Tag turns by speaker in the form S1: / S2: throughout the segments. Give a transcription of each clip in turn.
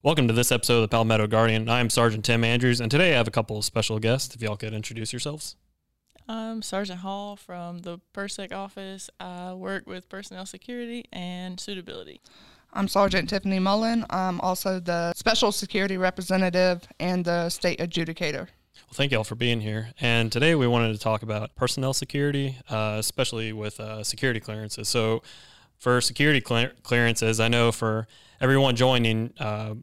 S1: Welcome to this episode of the Palmetto Guardian. I'm Sergeant Tim Andrews, and today I have a couple of special guests. If y'all could introduce yourselves.
S2: I'm Sergeant Hall from the PERSEC office. I work with personnel security and suitability.
S3: I'm Sergeant Tiffany Mullen. I'm also the Special Security Representative and the State Adjudicator.
S1: Well, thank y'all for being here. And today we wanted to talk about personnel security, uh, especially with uh, security clearances. So, for security clear- clearances, I know for everyone joining, uh,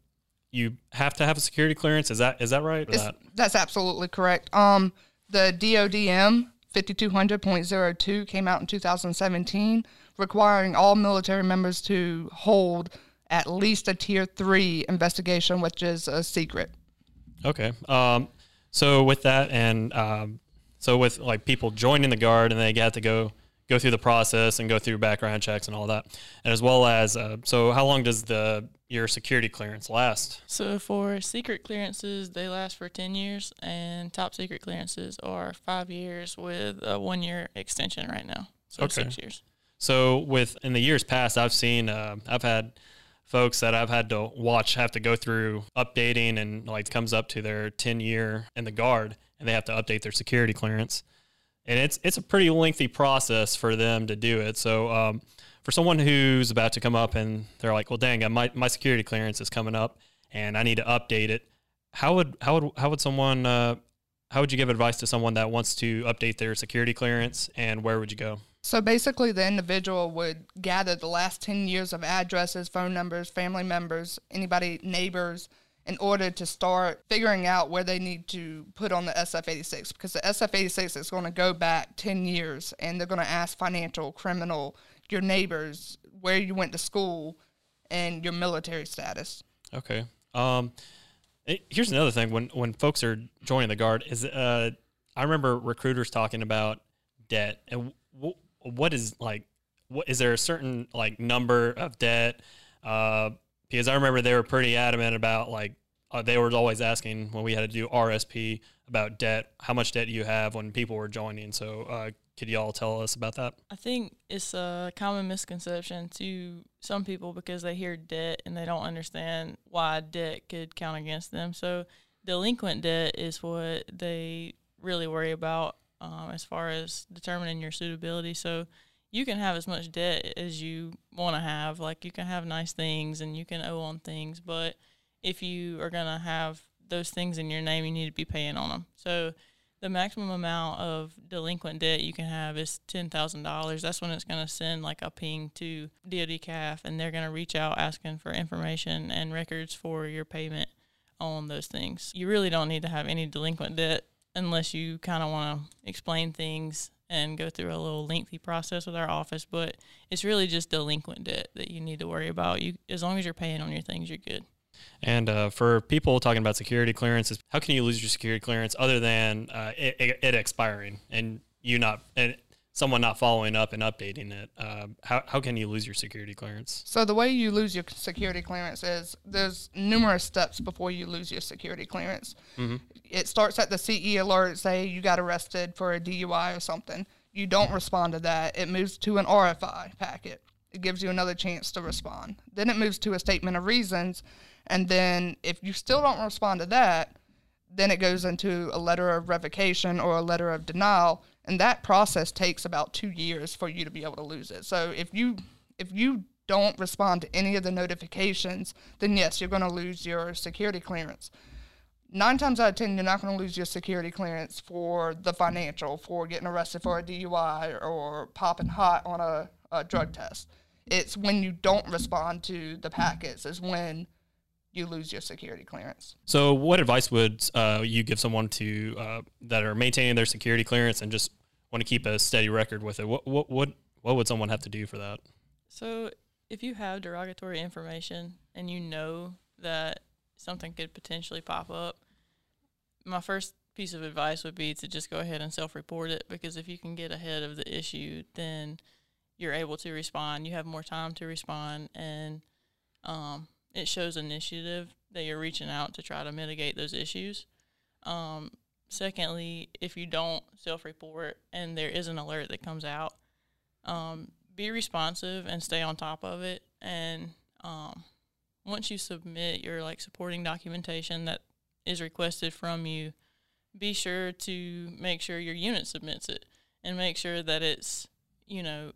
S1: you have to have a security clearance. Is that is that right?
S3: That? That's absolutely correct. Um, the DODM 5200.02 came out in 2017, requiring all military members to hold at least a tier three investigation, which is a secret.
S1: Okay. Um, so with that, and um, so with like people joining the guard, and they get to go go through the process and go through background checks and all that, and as well as uh, so, how long does the your security clearance last?
S2: So for secret clearances, they last for ten years, and top secret clearances are five years with a one year extension right now. So okay. six years.
S1: So with in the years past, I've seen uh, I've had folks that I've had to watch have to go through updating and like it comes up to their 10 year in the guard and they have to update their security clearance and it's it's a pretty lengthy process for them to do it. So um, for someone who's about to come up and they're like, well, dang, my my security clearance is coming up and I need to update it. How would how would how would someone uh, how would you give advice to someone that wants to update their security clearance and where would you go?
S3: So basically, the individual would gather the last 10 years of addresses, phone numbers, family members, anybody, neighbors, in order to start figuring out where they need to put on the SF86 because the SF86 is going to go back 10 years and they're going to ask financial, criminal, your neighbors, where you went to school, and your military status.
S1: Okay. Um, here's another thing when when folks are joining the guard is uh, I remember recruiters talking about debt and w- what is like what is there a certain like number of debt uh, because I remember they were pretty adamant about like uh, they were always asking when we had to do RSP about debt, how much debt you have when people were joining. So uh, could y'all tell us about that?
S2: I think it's a common misconception to some people because they hear debt and they don't understand why debt could count against them. So delinquent debt is what they really worry about um, as far as determining your suitability. So you can have as much debt as you want to have. Like you can have nice things and you can owe on things, but if you are going to have those things in your name, you need to be paying on them. So the maximum amount of delinquent debt you can have is ten thousand dollars. That's when it's going to send like a ping to DoD CAF, and they're going to reach out asking for information and records for your payment on those things. You really don't need to have any delinquent debt unless you kind of want to explain things and go through a little lengthy process with our office, but it's really just delinquent debt that you need to worry about. You as long as you're paying on your things, you're good.
S1: And uh, for people talking about security clearances, how can you lose your security clearance other than uh, it, it, expiring and you not and someone not following up and updating it? Uh, how how can you lose your security clearance?
S3: So the way you lose your security clearance is there's numerous steps before you lose your security clearance. Mm-hmm it starts at the CE alert, say you got arrested for a DUI or something. You don't respond to that. It moves to an RFI packet. It gives you another chance to respond. Then it moves to a statement of reasons. And then if you still don't respond to that, then it goes into a letter of revocation or a letter of denial. And that process takes about two years for you to be able to lose it. So if you if you don't respond to any of the notifications, then yes, you're going to lose your security clearance nine times out of ten, you're not going to lose your security clearance for the financial, for getting arrested for a DUI or popping hot on a, a drug test. It's when you don't respond to the packets is when you lose your security clearance.
S1: So, what advice would uh, you give someone to uh, that are maintaining their security clearance and just want to keep a steady record with it? What what what what would someone have to do for that?
S2: So, if you have derogatory information and you know that something could potentially pop up, my first piece of advice would be to just go ahead and self-report it because if you can get ahead of the issue, then you're able to respond. You have more time to respond, and um, it shows initiative that you're reaching out to try to mitigate those issues. Um, secondly, if you don't self-report and there is an alert that comes out, um, be responsive and stay on top of it, and um, once you submit your like supporting documentation that is requested from you, be sure to make sure your unit submits it and make sure that it's, you know,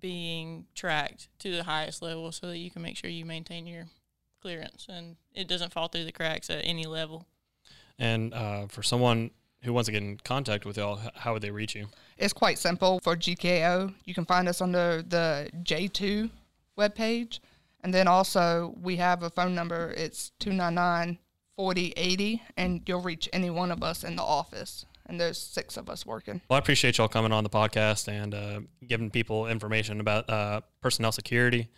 S2: being tracked to the highest level so that you can make sure you maintain your clearance and it doesn't fall through the cracks at any level.
S1: And uh, for someone who wants to get in contact with y'all, how would they reach you?
S3: It's quite simple for GKO. You can find us under the J2 webpage. And then also, we have a phone number. It's 299 4080, and you'll reach any one of us in the office. And there's six of us working.
S1: Well, I appreciate y'all coming on the podcast and uh, giving people information about uh, personnel security.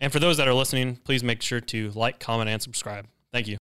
S1: And for those that are listening, please make sure to like, comment, and subscribe. Thank you.